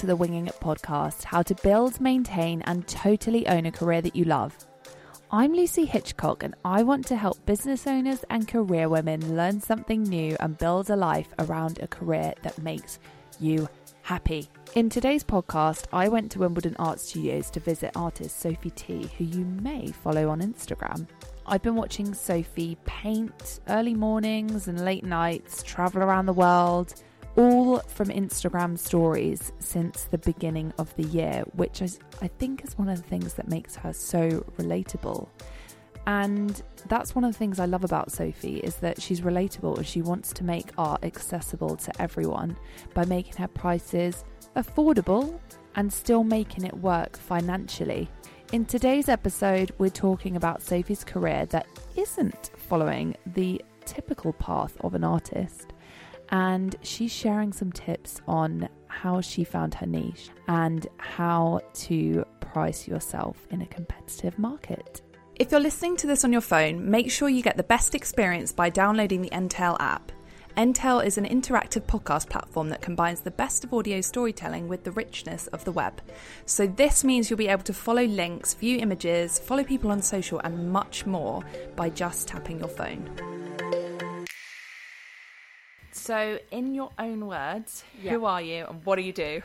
to the Winging It podcast how to build, maintain, and totally own a career that you love. I'm Lucy Hitchcock, and I want to help business owners and career women learn something new and build a life around a career that makes you happy. In today's podcast, I went to Wimbledon Art Studios to visit artist Sophie Tea, who you may follow on Instagram. I've been watching Sophie paint early mornings and late nights, travel around the world, all from Instagram stories since the beginning of the year, which is, I think is one of the things that makes her so relatable. And that's one of the things I love about Sophie is that she's relatable and she wants to make art accessible to everyone by making her prices affordable and still making it work financially. In today's episode, we're talking about Sophie's career that isn't following the typical path of an artist and she's sharing some tips on how she found her niche and how to price yourself in a competitive market. If you're listening to this on your phone, make sure you get the best experience by downloading the Entale app. Entale is an interactive podcast platform that combines the best of audio storytelling with the richness of the web. So, this means you'll be able to follow links, view images, follow people on social, and much more by just tapping your phone. So, in your own words, Yeah. who are you and what do you do?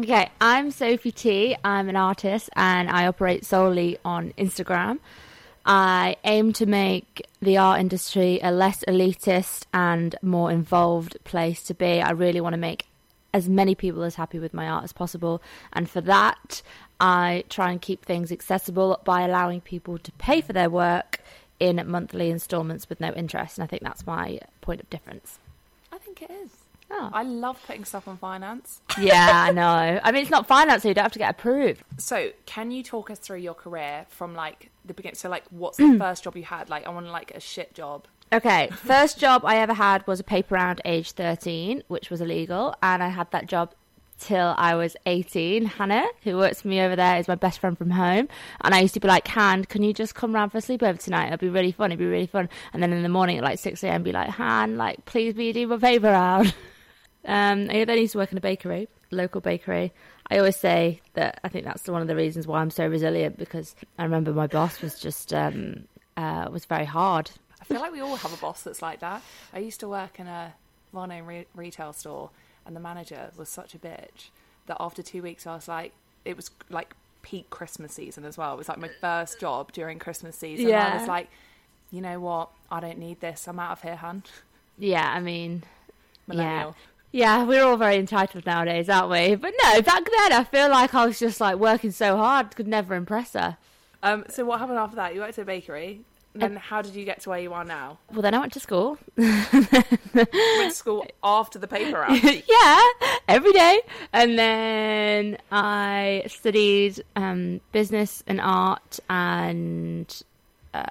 Okay, I'm Sophie Tea. I'm an artist and I operate solely on Instagram. I aim to make the art industry a less elitist and more involved place to be. I really want to make as many people as happy with my art as possible. And for that, I try and keep things accessible by allowing people to pay for their work in monthly installments with no interest. And I think that's my point of difference. Think it is. Oh. I love putting stuff on finance. yeah, I know. I mean, it's not finance, so you don't have to get approved. So, can you talk us through your career from like the beginning? So, like, what's the first job you had? Like, I want like a shit job. Okay, first job I ever had was a paper round age 13, which was illegal, and I had that job till I was 18. Hannah, who works for me over there, is my best friend from home, and I used to be like, Han, can you just come round for a sleepover tonight? It'd be really fun, it'd be really fun. And then in the morning at like 6am, be like, Han, like, please will you do my paper round? um, I then used to work in a bakery, local bakery. I always say that I think that's one of the reasons why I'm so resilient because I remember my boss was just um, uh, was very hard. I feel like we all have a boss that's like that. I used to work in a well-known re- retail store, and the manager was such a bitch that after two weeks, I was like, it was like peak Christmas season as well. It was like my first job during Christmas season. I Yeah. was like, you know what? I don't need this. I'm out of here, hun. Yeah, I mean, Millennial. yeah, we're all very entitled nowadays, aren't we? But no, back then I feel like I was just like working so hard, could never impress her. Um, so what happened after that? You worked at a bakery. Then how did you get to where you are now? Well, then I went to school. Went to school after the paper round. yeah, every day. And then I studied um, business and art and uh,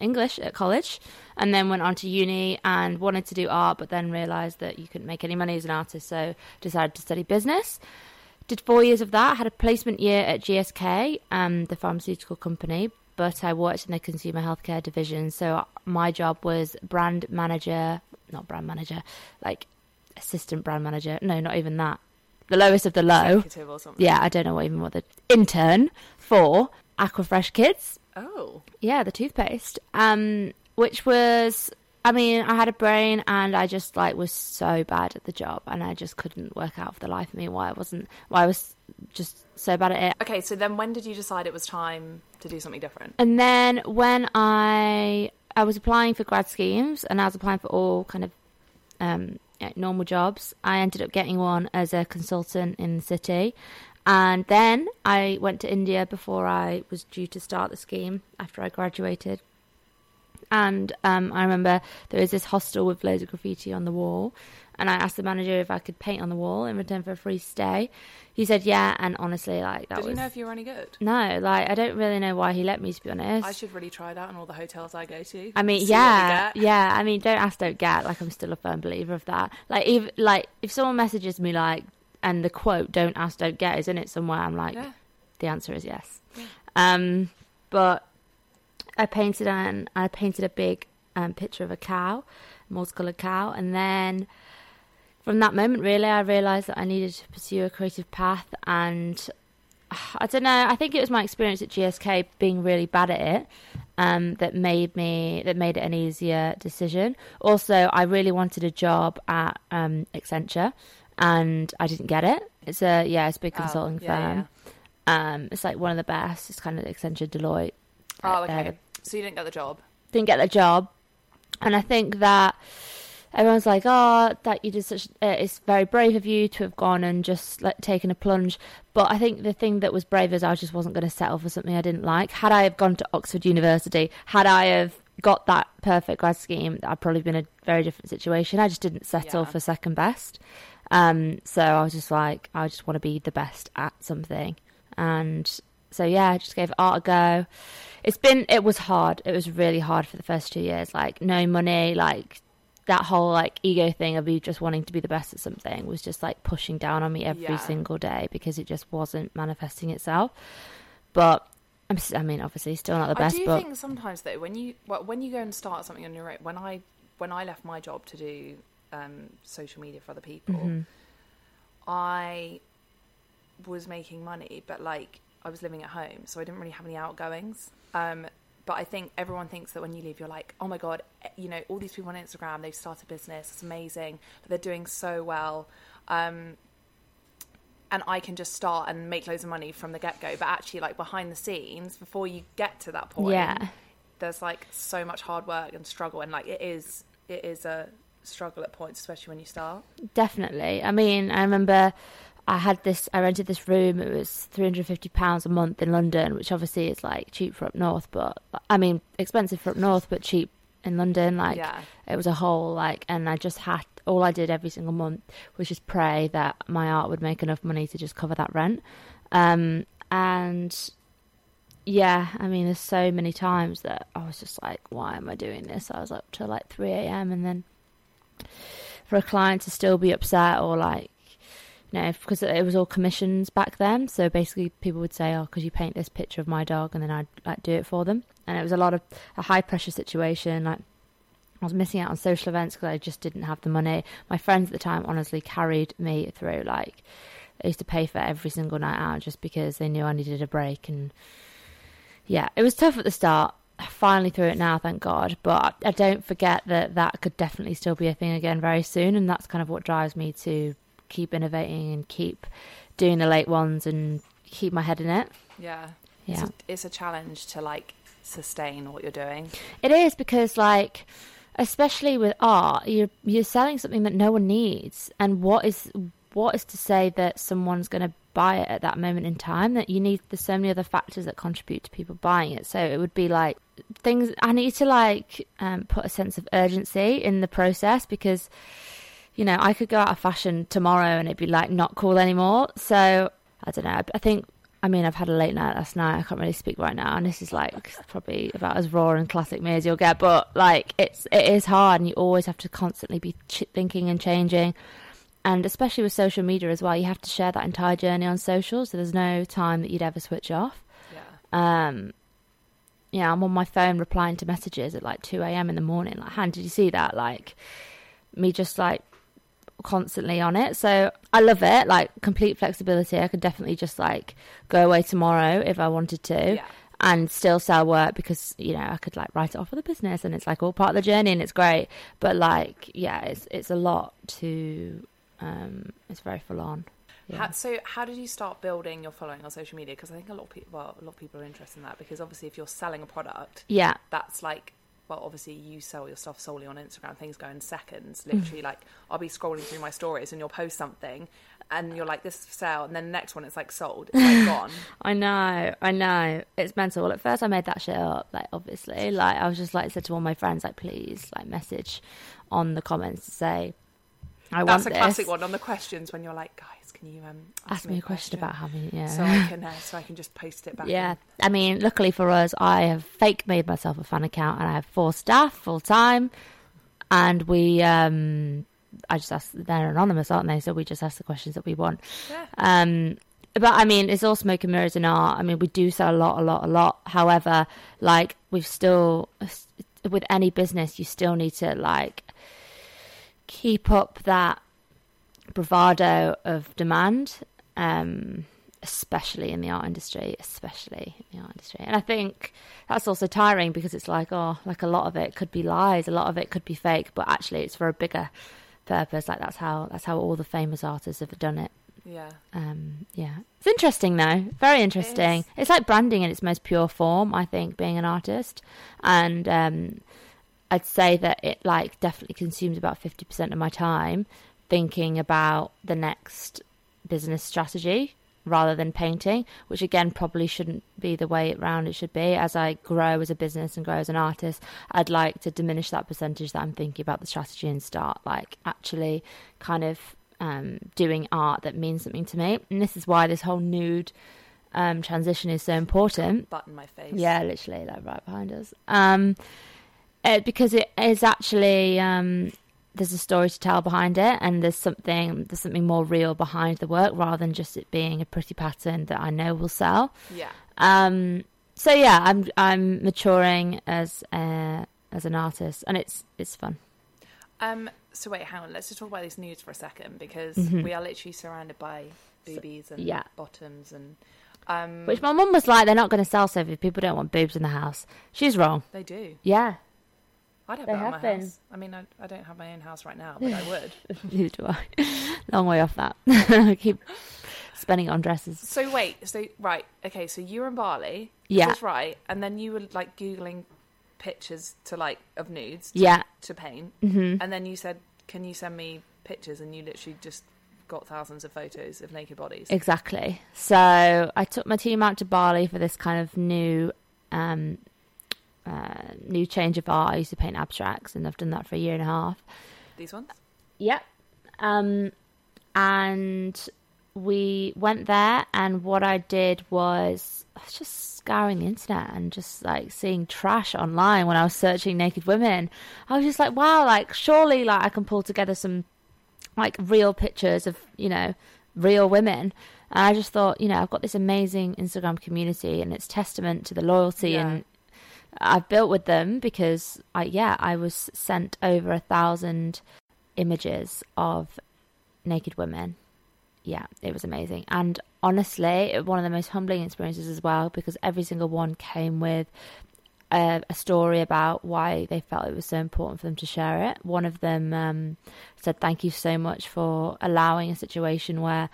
English at college. And then went on to uni and wanted to do art, but then realised that you couldn't make any money as an artist, so decided to study business. Did four years of that, had a placement year at GSK, um, the pharmaceutical company, but I worked in the consumer healthcare division. So my job was brand manager, not brand manager, like assistant brand manager. No, not even that. The lowest of the low. Executive or something. Yeah, I don't know what even what the intern for Aquafresh Kids. Oh. Yeah, the toothpaste. Um, which was, I mean, I had a brain and I just like was so bad at the job and I just couldn't work out for the life of me why I wasn't, why I was just so bad at it. Okay, so then when did you decide it was time to do something different? And then when I I was applying for grad schemes and I was applying for all kind of um, normal jobs, I ended up getting one as a consultant in the city. And then I went to India before I was due to start the scheme after I graduated. And um, I remember there was this hostel with loads of graffiti on the wall. And I asked the manager if I could paint on the wall in return for a free stay. He said, yeah. And honestly, like, that Did was. you know if you were any good? No, like, I don't really know why he let me, to be honest. I should really try that in all the hotels I go to. I mean, See what we yeah, yeah. I mean, don't ask, don't get. Like, I'm still a firm believer of that. Like, if like if someone messages me like, and the quote "Don't ask, don't get" is in it somewhere, I'm like, Yeah. the answer is yes. Um, but I painted an I painted a big um, picture of a cow, multicolored cow, and then from that moment, really, I realised that I needed to pursue a creative path, and I don't know. I think it was my experience at GSK being really bad at it um, that made me that made it an easier decision. Also, I really wanted a job at um, Accenture, and I didn't get it. It's a yeah, it's a big Oh, consulting yeah, firm. Um, it's like one of the best. It's kind of Accenture, Deloitte. Oh, Uh, okay. So you didn't get the job. didn't get the job, and I think that everyone's like, "Oh, that you did such." Uh, it's very brave of you to have gone and just like taken a plunge. But I think the thing that was brave is I just wasn't going to settle for something I didn't like. Had I have gone to Oxford University, had I have got that perfect grad scheme, I'd probably been in a very different situation. I just didn't settle Yeah. for second best. Um, so I was just like, I just want to be the best at something, and so yeah, I just gave art a go. It's been, it was hard. It was really hard for the first two years. Like no money, like that whole like ego thing of you just wanting to be the best at something was just like pushing down on me every Yeah. single day because it just wasn't manifesting itself. But I'm, I mean, obviously, still not the best. I do but think sometimes though, when you well, when you go and start something on your own, when I when I left my job to do um, social media for other people, Mhm. I was making money, but like I was living at home, so I didn't really have any outgoings. Um, but I think everyone thinks that when you leave, you're like, oh my god, you know, all these people on Instagram, they've started a business, it's amazing, they're doing so well. Um, and I can just start and make loads of money from the get go. But actually, like behind the scenes, before you get to that point, Yeah. there's like so much hard work and struggle, and like it is, it is a struggle at points, especially when you start. Definitely. I mean, I remember I had this. I rented this room. It was three hundred fifty pounds a month in London, which obviously is like cheap for up north, but I mean expensive for up north, but cheap in London. Like yeah, it was a whole like, and I just had all I did every single month was just pray that my art would make enough money to just cover that rent. Um, and yeah, I mean, there's so many times that I was just like, why am I doing this? I was up till like 3 a.m. and then for a client to still be upset or like, know, because it was all commissions back then. So basically, people would say, "Oh, because you paint this picture of my dog," and then I'd like do it for them. And it was a lot of a high pressure situation. Like I was missing out on social events because I just didn't have the money. My friends at the time honestly carried me through. Like they used to pay for every single night out just because they knew I needed a break. And yeah, it was tough at the start. Finally through it now, thank God. But I don't forget that that could definitely still be a thing again very soon, and that's kind of what drives me to keep innovating and keep doing the late ones and keep my head in it. yeah, Yeah. It's a, it's a challenge to like sustain what you're doing. It is because, like, especially with art, you're you're selling something that no one needs, and what is what is to say that someone's going to buy it at that moment in time? That you need there's so many other factors that contribute to people buying it. So it would be like things I need to like um, put a sense of urgency in the process because you know I could go out of fashion tomorrow and it'd be like not cool anymore. So I don't know. I- think I mean, I've had a late night last night. I can't really speak right now, and this is like probably about as raw and classic me as you'll get. But like, it's it is hard, and you always have to constantly be ch- thinking and changing. And especially with social media as well, you have to share that entire journey on social, so there's no time that you'd ever switch off. Yeah, Um, yeah, I'm on my phone replying to messages at like 2 a.m. in the morning. Like, Han, did you see that? Like, me just like constantly on it. So I love it. Like, complete flexibility. I could definitely just like go away tomorrow if I wanted to yeah, and still sell work because, you know, I could like write it off for the business and it's like all part of the journey and it's great. But like, yeah, it's, it's a lot to, um, it's very full on. Yeah. How, so, how did you start building your following on social media? Because I think a lot of people, well, a lot of people are interested in that because obviously, if you're selling a product, yeah. that's like, well, obviously, you sell your stuff solely on Instagram. Things go in seconds. Mm. Literally, like I'll be scrolling through my stories and you'll post something, and you're like, "This is for sale," and then the next one, it's like sold. It's like gone. I know, I know. It's mental. Well, at first I made that shit up, like obviously. Like I was just like said to all my friends, like, please, like message on the comments to say I That's want a this. classic one on the questions when you're like, "Guys, can you um Ask me a question about how many yeah. so I can uh, so I can just post it back." Yeah, in. I mean, luckily for us, I have fake made myself a fan account, and I have four staff full time, and we, um, I just ask. They're anonymous, aren't they? So we just ask the questions that we want. Yeah. Um, but I mean, it's all smoke and mirrors in art. I mean, we do sell a lot, a lot, a lot. However, like we've still, with any business, you still need to like keep up that bravado of demand, um, especially in the art industry, especially in the art industry. And I think that's also tiring because it's like, oh, like a lot of it could be lies, a lot of it could be fake, but actually it's for a bigger purpose. Like that's how that's how all the famous artists have done it. Yeah. Um, yeah, it's interesting though. Very interesting. it's like branding in its most pure form. I think being an artist, and um, I'd say that it like definitely consumes about fifty percent of my time thinking about the next business strategy rather than painting, which again probably shouldn't be the way around it should be. As I grow as a business and grow as an artist, I'd like to diminish that percentage that I'm thinking about the strategy and start like actually kind of um, doing art that means something to me. And this is why this whole nude um, transition is so important. Button my face. Yeah, literally, like right behind us. Um, uh, because it is actually um, there's a story to tell behind it, and there's something there's something more real behind the work rather than just it being a pretty pattern that I know will sell. Yeah. Um, so yeah, I'm I'm maturing as uh, as an artist, and it's it's fun. Um. So wait, hang on. Let's just talk about these nudes for a second because Mhm. we are literally surrounded by boobies and yeah. bottoms and um. Which my mum was like, they're not going to sell Sophie. People don't want boobs in the house. She's wrong. they do. Yeah, I'd have They that in my have been. house. I mean, I, I don't have my own house right now, but I would. neither do I. Long way off that. I keep spending it on dresses. So wait. So right. Okay. So you were in Bali. Yeah. That's right. And then you were like googling pictures to like of nudes to, Yeah. to paint, hmm and then you said, "Can you send me pictures?" And you literally just got thousands of photos of naked bodies. Exactly. So I took my team out to Bali for this kind of new, um, uh, new change of art. I used to paint abstracts, and I've done that for a year and a half. These ones. Yep. Um, and we went there, and what I did was I was just scouring the internet and just like seeing trash online when I was searching naked women. I was just like, wow, like surely like I can pull together some like real pictures of you know real women. And I just thought, you know, I've got this amazing Instagram community, and it's testament to the loyalty Yeah. and I've built with them because I yeah I was sent over a thousand images of naked women. Yeah, it was amazing, and honestly, one of the most humbling experiences as well because every single one came with a, a story about why they felt it was so important for them to share it. One of them um, said, "Thank you so much for allowing a situation where."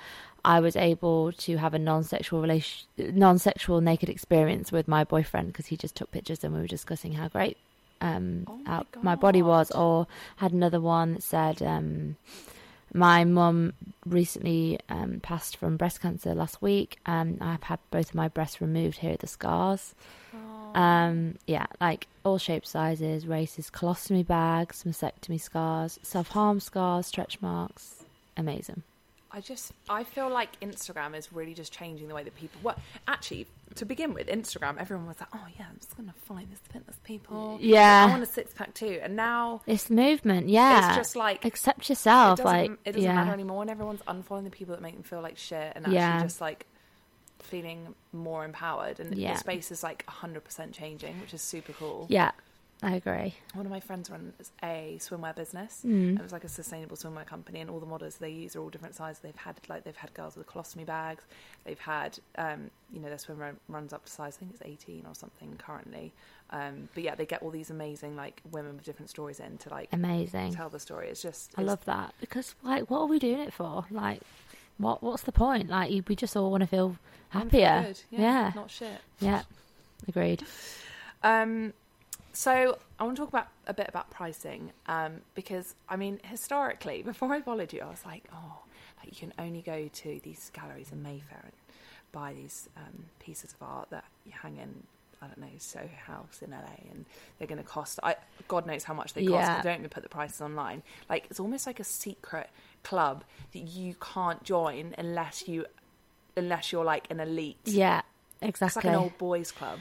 I was able to have a non-sexual relation, non-sexual naked experience with my boyfriend because he just took pictures and we were discussing how great um, Oh my my body was. Or had another one that said, um, "My mum recently um, passed from breast cancer last week. and I've had both of my breasts removed. Here are the scars. Oh. Um, yeah, like all shapes, sizes, races, colostomy bags, mastectomy scars, self-harm scars, stretch marks. Amazing. I just I feel like Instagram is really just changing the way that people work. Actually, to begin with, Instagram, everyone was like, "Oh yeah, I'm just gonna follow this fitness people." Yeah. I want a six pack too. And now It's movement, yeah. it's just like accept yourself, doesn't, like it doesn't yeah. matter anymore, and everyone's unfollowing the people that make them feel like shit, and actually Yeah. just like feeling more empowered. And Yeah. the space is like 100% changing, which is super cool. Yeah, I agree. One of my friends runs a swimwear business. Mm. It was like a sustainable swimwear company, and all the models they use are all different sizes. They've had like they've had girls with colostomy bags. They've had um, you know their swimwear runs up to size. I think it's eighteen or something currently. Um, but yeah, they get all these amazing like women with different stories in to like Amazing. tell the story. It's just I it's- love that because, like, what are we doing it for? Like, what what's the point? Like, we just all want to feel happier. Yeah, Yeah. not shit. Yeah, agreed. Um, so I want to talk about a bit about pricing um, because I mean historically, before I followed you, I was like, oh, like you can only go to these galleries in Mayfair and buy these um, pieces of art that you hang in. I don't know Soho House in LA, and they're going to cost. I God knows how much they cost. Yeah. They don't even put the prices online. Like it's almost like a secret club that you can't join unless you, unless you're like an elite. Yeah, exactly. It's like an old boys club.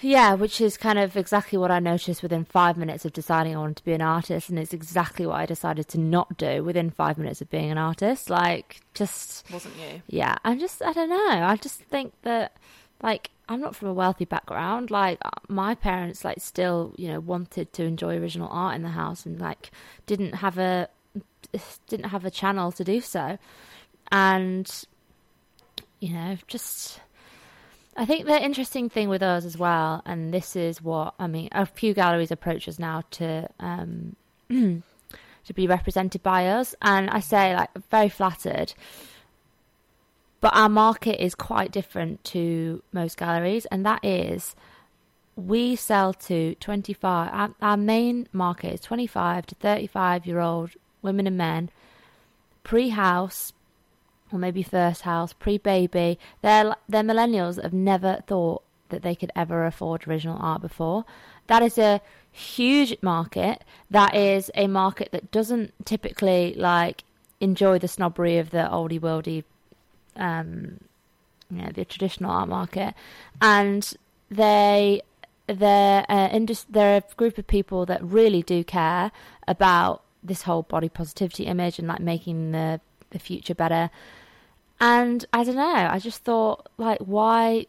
Yeah, which is kind of exactly what I noticed within five minutes of deciding I wanted to be an artist, and it's exactly what I decided to not do within five minutes of being an artist. Like, just Wasn't you? yeah, I'm just I don't know. I just think that like I'm not from a wealthy background. Like uh, my parents like still you know wanted to enjoy original art in the house and like didn't have a didn't have a channel to do so, and you know, just I think the interesting thing with us as well, and this is what I mean, a few galleries approach us now to um, to be represented by us, and I say like very flattered. But our market is quite different to most galleries, and that is we sell to 25 our, our main market is 25 to 35 year old women and men pre-house or maybe first house pre-baby they're they're millennials that have never thought that they could ever afford original art before. That is a huge market. That is a market that doesn't typically like enjoy the snobbery of the oldie worldy um you know the traditional art market. And they they're uh, indus- they're a group of people that really do care about this whole body positivity image and like making the the future better. And I don't know, I just thought like why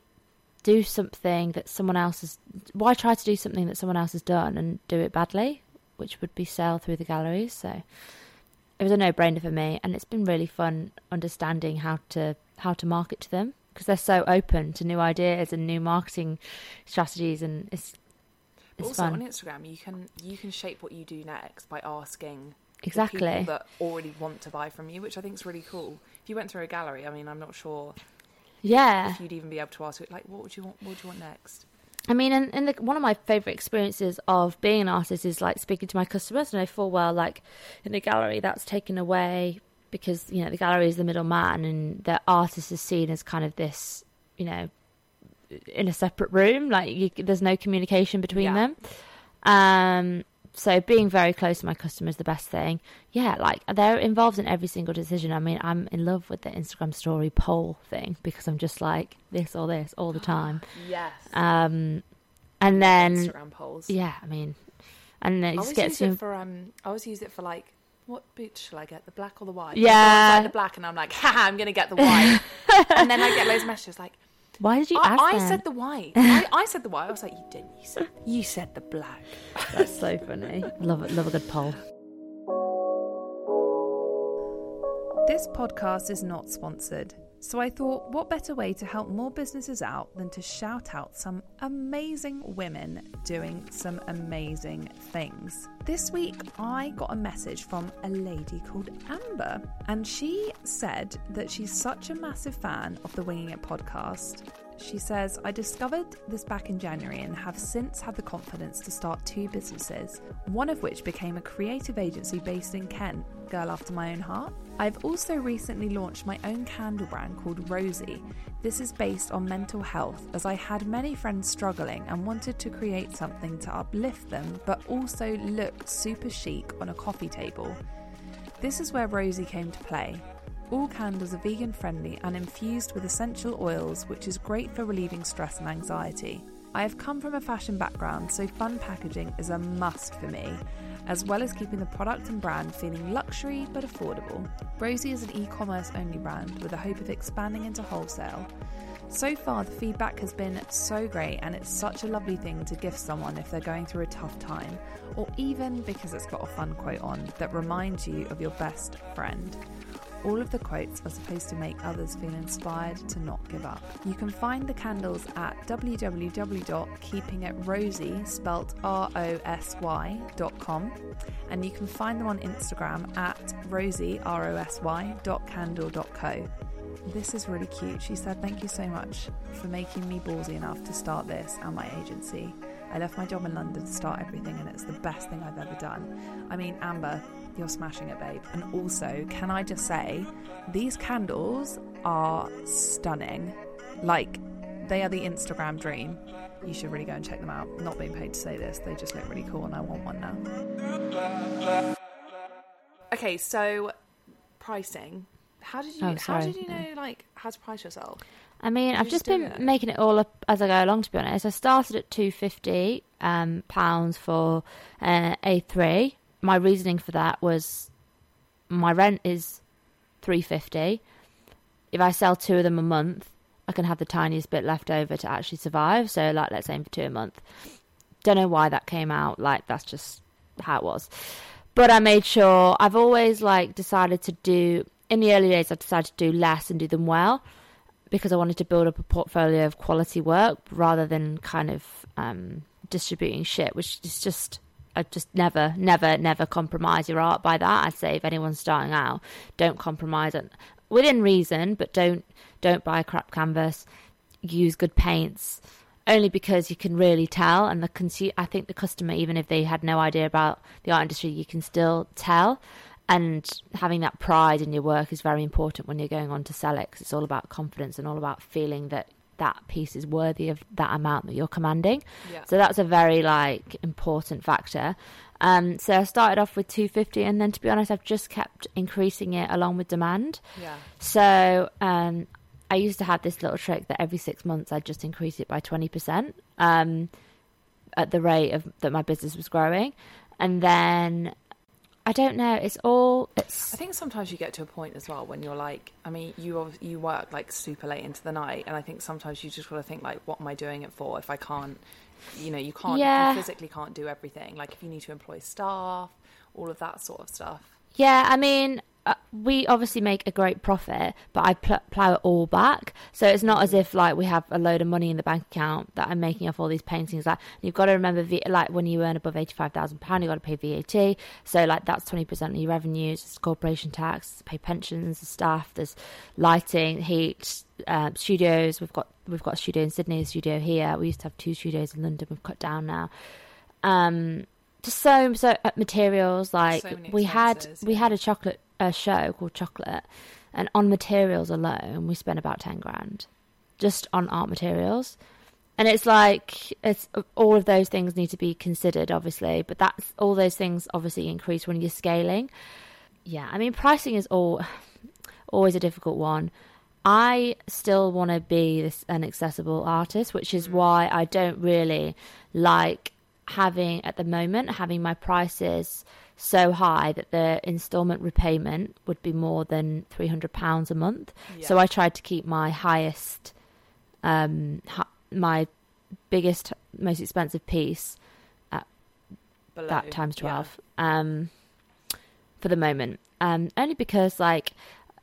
do something that someone else has why try to do something that someone else has done and do it badly, which would be sell through the galleries. So it was a no-brainer for me and it's been really fun understanding how to how to market to them because they're so open to new ideas and new marketing strategies, and it's it's also fun. on Instagram, you can you can shape what you do next by asking Exactly. people that already want to buy from you, which I think is really cool. If you went through a gallery, I mean, I'm not sure Yeah, if you'd even be able to ask it like, what would you want? What would you want next? I mean, and, and the, one of my favorite experiences of being an artist is like speaking to my customers. And I full well, like in a gallery, that's taken away because you know the gallery is the middleman, and the artist is seen as kind of this, you know, in a separate room. Like you, there's no communication between Yeah. them. Um, so being very close to my customer is the best thing. Yeah, like they're involved in every single decision. I mean, I'm in love with the Instagram story poll thing because I'm just like this or this all the time. Yes. Um, and then Instagram polls. yeah, I mean, and then I it always just gets use you. it for um. I always use it for like, what boots shall I get? The black or the white? Yeah. Like the black, and I'm like, ha, I'm gonna get the white. and then I get loads of messages like, Why did you I, ask I them? said the white. I, I said the white. I was like, you didn't. You said you said the black. That's so funny. love it. Love a good poll. This podcast is not sponsored, so I thought what better way to help more businesses out than to shout out some amazing women doing some amazing things. This week, I got a message from a lady called Amber, and she said that she's such a massive fan of the Winging It podcast. She says, I discovered this back in January and have since had the confidence to start two businesses, one of which became a creative agency based in Kent, girl after my own heart. I've also recently launched my own candle brand called Rosy. This is based on mental health, as I had many friends struggling and wanted to create something to uplift them but also look super chic on a coffee table. This is where Rosy came to play. All candles are vegan friendly and infused with essential oils, which is great for relieving stress and anxiety. I have come from a fashion background, so fun packaging is a must for me, as well as keeping the product and brand feeling luxury but affordable. Rosy is an e commerce only brand with a hope of expanding into wholesale. So far, the feedback has been so great, and it's such a lovely thing to gift someone if they're going through a tough time, or even because it's got a fun quote on that reminds you of your best friend. All of the quotes are supposed to make others feel inspired to not give up. You can find the candles at www.keepingitrosy, spelt R-O-S-Y, dot com, and you can find them on Instagram at rosy, R-O-S-Y, dot candle dot co. This is really cute. She said, Thank you so much for making me ballsy enough to start this and my agency. I left my job in London to start everything, and it's the best thing I've ever done. I mean, Amber, you're smashing it, babe. And also, can I just say, these candles are stunning. Like, they are the Instagram dream. You should really go and check them out. Not being paid to say this, they just look really cool, and I want one now. Okay, so pricing. How did you? Oh, how did you know like how to price yourself? I mean, You I've just just been it. making it all up as I go along. To be honest, I started at two fifty um, pounds for uh, a three. My reasoning for that was my rent is three fifty. If I sell two of them a month, I can have the tiniest bit left over to actually survive. So, like, let's aim for two a month. Don't know why that came out. Like, that's just how it was. but I made sure I've always like decided to do in the early days I decided to do less and do them well because I wanted to build up a portfolio of quality work rather than kind of um, distributing shit, which is just I just never, never, never compromise your art by that. I'd say if anyone's starting out, don't compromise it within reason, but don't don't buy crap canvas. Use good paints, only because you can really tell, and the consumer. I think the customer, even if they had no idea about the art industry, you can still tell. And having that pride in your work is very important when you're going on to sell it, because it's all about confidence and all about feeling that that piece is worthy of that amount that you're commanding. Yeah. So that's a very like important factor. Um, so I started off with 250, and then to be honest, I've just kept increasing it along with demand. Yeah. So um, I used to have this little trick that every six months I'd just increase it by 20% um, at the rate of that my business was growing, and then I don't know. It's all it's I think sometimes you get to a point as well when you're like, I mean, you you work like super late into the night, and I think sometimes you just want to think like, what am I doing it for if I can't, you know, you can't, Yeah. you physically can't do everything. Like if you need to employ staff, all of that sort of stuff. Yeah, I mean, uh, we obviously make a great profit, but I pl- plow it all back. So it's not as if like we have a load of money in the bank account that I'm making off all these paintings. Like you've got to remember, v- like when you earn above eighty five thousand pound, you got to pay VAT. So like that's twenty percent of your revenues. It's corporation tax, pay pensions, the staff. There's lighting, heat, uh, studios. We've got we've got a studio in Sydney, a studio here. We used to have two studios in London. We've cut down now. Um, just so so uh, materials like So we had expenses, we had a chocolate a show called Chocolate, and on materials alone we spent about ten grand, just on art materials, and it's like it's all of those things need to be considered obviously, but that's all those things obviously increase when you're scaling. Yeah, I mean pricing is all always a difficult one. I still want to be this an accessible artist, which is mm. why I don't really like having at the moment having my prices so high that the installment repayment would be more than three hundred pounds a month. So I tried to keep my highest, um, hi- my biggest, most expensive piece Below. that times Yeah. 12 um for the moment um only because like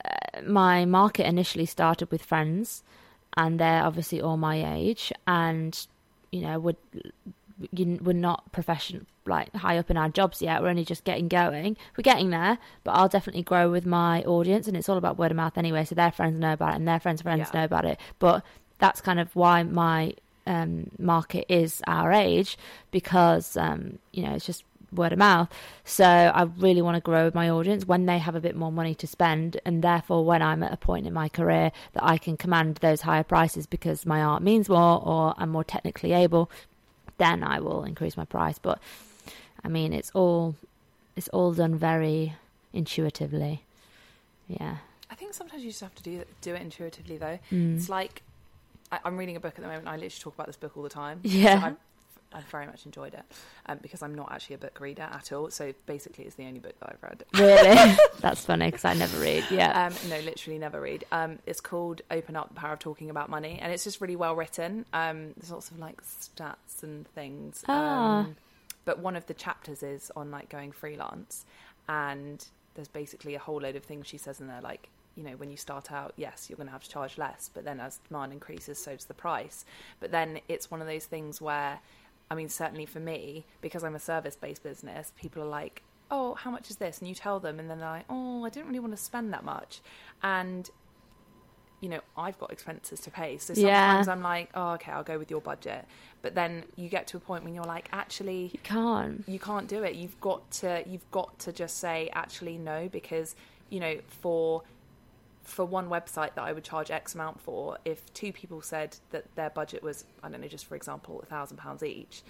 uh, my market initially started with friends and they're obviously all my age and you know would you, we're not professional, like high up in our jobs yet we're only just getting going we're getting there but i'll definitely grow with my audience and it's all about word of mouth anyway so their friends know about it and their friends friends Yeah. know about it but that's kind of why my um, market is our age because um, you know it's just word of mouth. So I really want to grow with my audience when they have a bit more money to spend, and therefore when I'm at a point in my career that I can command those higher prices because my art means more or I'm more technically able, then I will increase my price. But I mean, it's all it's all done very intuitively. Yeah. I think sometimes you just have to do do it intuitively though. Mm. It's like I, I'm reading a book at the moment. I literally talk about this book all the time. Yeah. So I've very much enjoyed it um, because I'm not actually a book reader at all. So basically, it's the only book that I've read. Really? That's funny because I never read. Yeah. Um, no, literally never read. Um, it's called "Open Up: The Power of Talking About Money," and it's just really well written. Um, there's lots of like stats and things. Ah. Um, but one of the chapters is on like going freelance, and there's basically a whole load of things she says in there, like you know, when you start out, yes, you're going to have to charge less, but then as demand increases, so does the price. But then it's one of those things where, I mean, certainly for me, because I'm a service based business, people are like, oh, how much is this? And you tell them, and then they're like, oh, I didn't really want to spend that much. And, you know, I've got expenses to pay. So Yeah. sometimes I'm like, oh, okay, I'll go with your budget. But then you get to a point when you're like, actually, you can't. you can't do it. You've got to you've got to just say actually no because you know for for one website that I would charge X amount for, if two people said that their budget was I don't know, just for example, a thousand pounds each,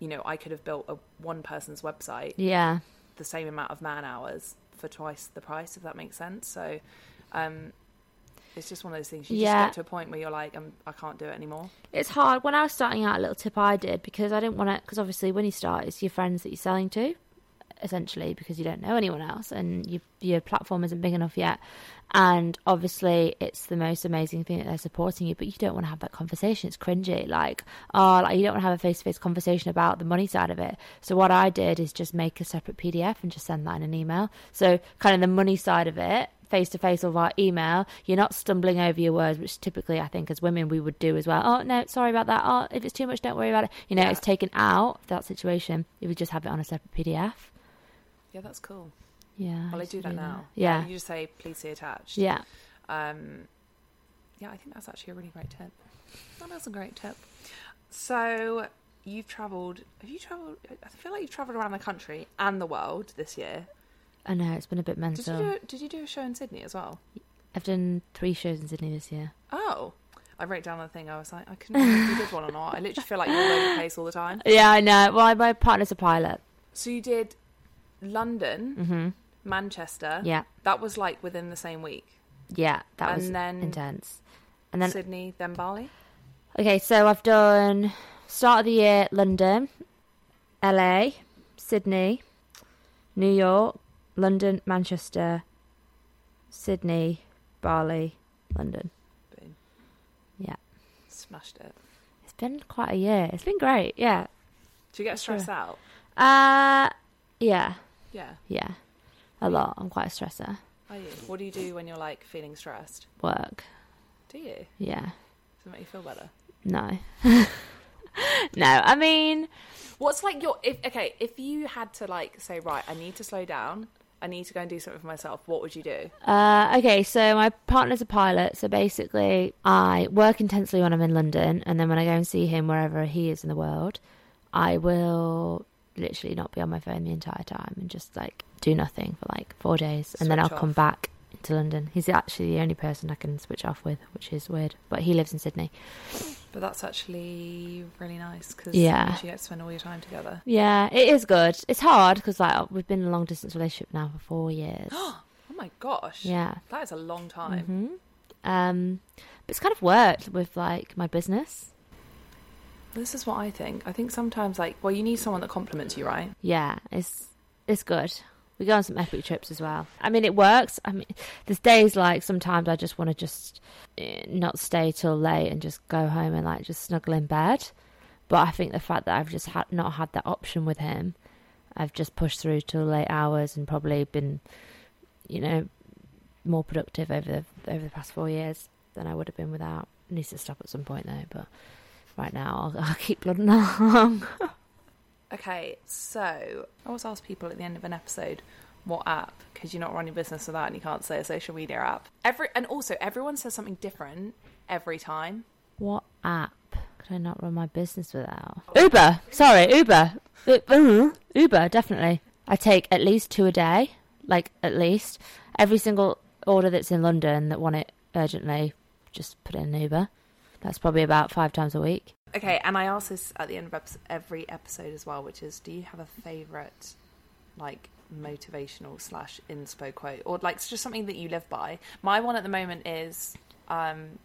you know, I could have built a one person's website Yeah. the same amount of man hours for twice the price, if that makes sense. So um it's just one of those things. You Yeah. just get to a point where you're like, I'm, I can't do it anymore. It's hard. When I was starting out, a little tip I did because I didn't want to. Because obviously, when you start, it's your friends that you're selling to. Essentially because you don't know anyone else and you, your platform isn't big enough yet. And obviously, it's the most amazing thing that they're supporting you, but you don't want to have that conversation. It's cringy. Like, oh, like you don't want to have a face to face conversation about the money side of it. So, what I did is just make a separate PDF and just send that in an email. So, kind of the money side of it, face to face or via email, you're not stumbling over your words, which typically I think as women we would do as well. Oh, no, sorry about that. Oh, if it's too much, don't worry about it. You know, Yeah. it's taken out of that situation if you just have it on a separate PDF. Yeah, that's cool. Yeah. Well, I used do that now. Yeah. You just say, please see attached. Yeah. Um, yeah, I think that's actually a really great tip. That is a great tip. So you've travelled. Have you travelled? I feel like you've travelled around the country and the world this year. I know, it's been a bit Did mental. you do? Did you do a show in Sydney as well? I've done three shows in Sydney this year. Oh, I wrote down the thing. I was like, I couldn't remember if you did one or not. I literally feel like you're all over the place all the time. Yeah, I know. Well, my partner's a pilot. So you did London, hmm Manchester. Yeah. That was like within the same week. Yeah, that And was then- intense. And then, Sydney, then Bali. okay, so I've done start of the year London, LA, Sydney, New York, London, Manchester, Sydney, Bali, London. Boom. Yeah. Smashed it. It's been quite a year. It's been great. Yeah. Do you get Sure. stressed out? Uh, yeah, Yeah. yeah. A lot. I'm quite a stressor. Are you? What do you do when you're like feeling stressed? Work. Do you? Yeah. Does it make you feel better? No. no, I mean, What's like your if okay, if you had to like say, right, I need to slow down, I need to go and do something for myself, what would you do? uh, okay, so my partner's a pilot, so basically I work intensely when I'm in London, and then when I go and see him wherever he is in the world, I will literally not be on my phone the entire time and just like do nothing for like four days, and then I'll Switch come back to London. He's actually the only person I can switch off with, which is weird, but he lives in Sydney. But that's actually really nice because Yeah. you get to spend all your time together. Yeah, it is good. It's hard because like we've been in a long distance relationship now for four years. Oh my gosh. yeah. That is a long time. hmm Um, but it's kind of worked with like my business. This is what I think. I think sometimes like well you need someone that compliments you, right? Yeah, it's it's good. We go on some epic trips as well. I mean, it works. I mean, there's days like sometimes I just want to just eh, not stay till late and just go home and like just snuggle in bed. But I think the fact that I've just had not had that option with him, I've just pushed through till late hours and probably been, you know, more productive over the over the past four years than I would have been without. needs to stop at some point though, but right now I'll, I'll keep plodding along. Okay, so I always ask people at the end of an episode what app because you're not running business without and you can't say a social media app. Every and also everyone says something different every time. What app could I not run my business without? Uber. Sorry, Uber. U- uh, Uber, definitely. I take at least two a day. Like, at least. Every single order that's in London that want it urgently, just put it in Uber. That's probably about five times a week. Okay, and I ask this at the end of every episode as well, which is, do you have a favorite, like motivational slash inspo quote, or like just something that you live by? My one at the moment is, um,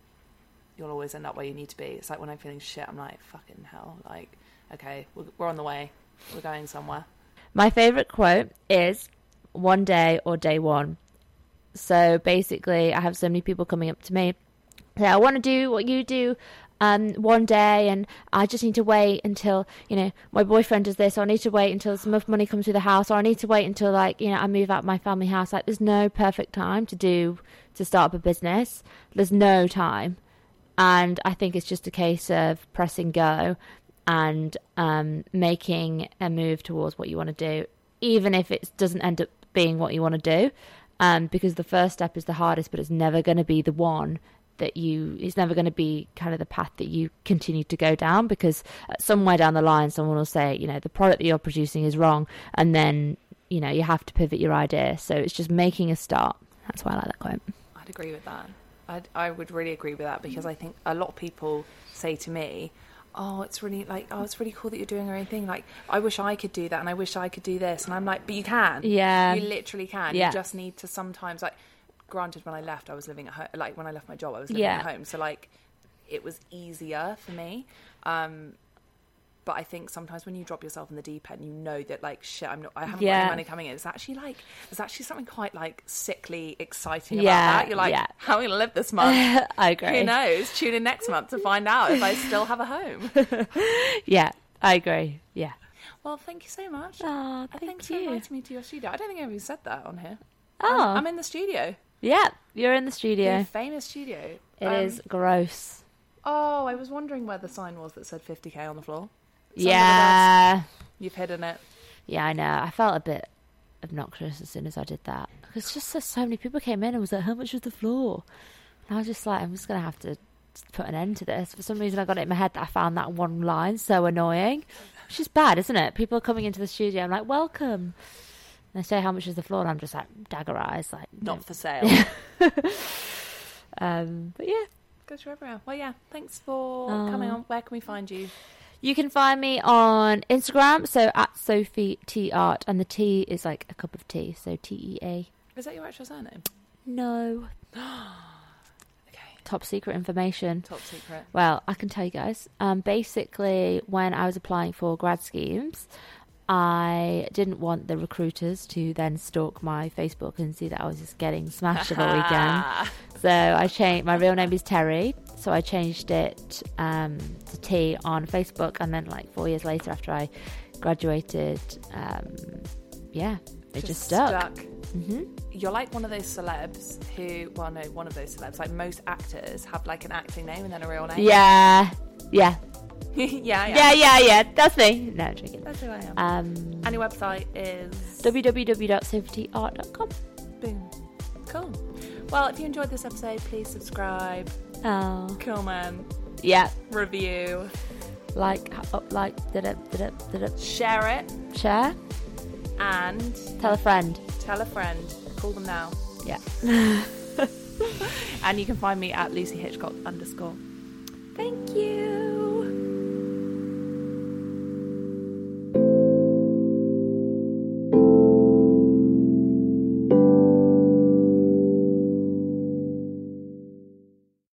"You'll always end up where you need to be." It's like when I'm feeling shit, I'm like, "Fucking hell!" Like, okay, we're, we're on the way, we're going somewhere. My favourite quote is one day or day one. So basically, I have so many people coming up to me. I want to do what you do um, one day, and I just need to wait until, you know, my boyfriend does this, or I need to wait until some money comes through the house, or I need to wait until, like, you know, I move out my family house. Like, there's no perfect time to do, to start up a business. There's no time. And I think it's just a case of pressing go and um, making a move towards what you want to do, even if it doesn't end up being what you want to do. Um, because the first step is the hardest, but it's never going to be the one that you, it's never going to be kind of the path that you continue to go down because uh, somewhere down the line, someone will say, you know, the product that you're producing is wrong. And then, you know, you have to pivot your idea. So it's just making a start. That's why I like that quote. I'd agree with that. I'd, I would really agree with that because I think a lot of people say to me, "Oh, it's really like, oh, it's really cool that you're doing your own thing. Like, I wish I could do that, and I wish I could do this." And I'm like, "But you can. Yeah. you literally can. Yeah. You just need to sometimes like." Granted, when I left, I was living at home. Like when I left my job, I was living Yeah. at home, so like it was easier for me. Um, But I think sometimes when you drop yourself in the deep end, you know that like shit, I'm not. I haven't got any money coming in. It's actually like there's actually something quite like sickly exciting Yeah, about that. You're like, yeah. how am I to live this month? I agree. Who knows? Tune in next month to find out if I still have a home. Yeah, I agree. Yeah. well, thank you so much. Oh, thank Thanks for you. inviting me to your studio. I don't think I ever said that on here. Oh, I'm, I'm in the studio. Yeah. You're in the The studio. famous studio. It Um, is gross. Oh, I was wondering where the sign was that said 50k on the floor. The Yeah. You've hidden it. Yeah, I know. I felt a bit obnoxious as soon as I did that. Because just so, so many people came in and was like, how much was the floor? And I was just like, I'm just going to have to put an end to this. For some reason, I got it in my head that I found that one line so annoying. Which is bad, isn't it? People are coming into the studio, I'm like, welcome. And they say, how much is the floor? And I'm just like, dagger eyes. Like, Not no. for sale. Um, but yeah. Goes for everywhere. Well, yeah. Thanks for Oh. coming on. Where can we find you? You can find me on Instagram, so at Sophie T Art, and the T is like a cup of tea, so T E A. Is that your actual surname? No. Okay. Top secret information. Top secret. Well, I can tell you guys. Um, basically, when I was applying for grad schemes, I didn't want the recruiters to then stalk my Facebook and see that I was just getting smashed every weekend. So I changed. My real name is Terry, so I changed it um, to T on Facebook, and then like four years later, after I graduated, um, yeah, it just, stuck. hmm You're like one of those celebs who, well, no, one of those celebs. Like most actors have like an acting name and then a real name. Yeah, yeah, yeah, yeah, yeah, yeah, yeah. That's me. No, I'm joking. That's who I am. Um, and your website is www.sophieteaart.com. boom. Cool. Well, if you enjoyed this episode, please subscribe, Oh, comment, yeah. review, Like, up, like, did it, did it, did it. share it, Share. and Tell a friend. tell a friend. Call them now. Yeah. And you can find me at Lucy Hitchcock underscore. Thank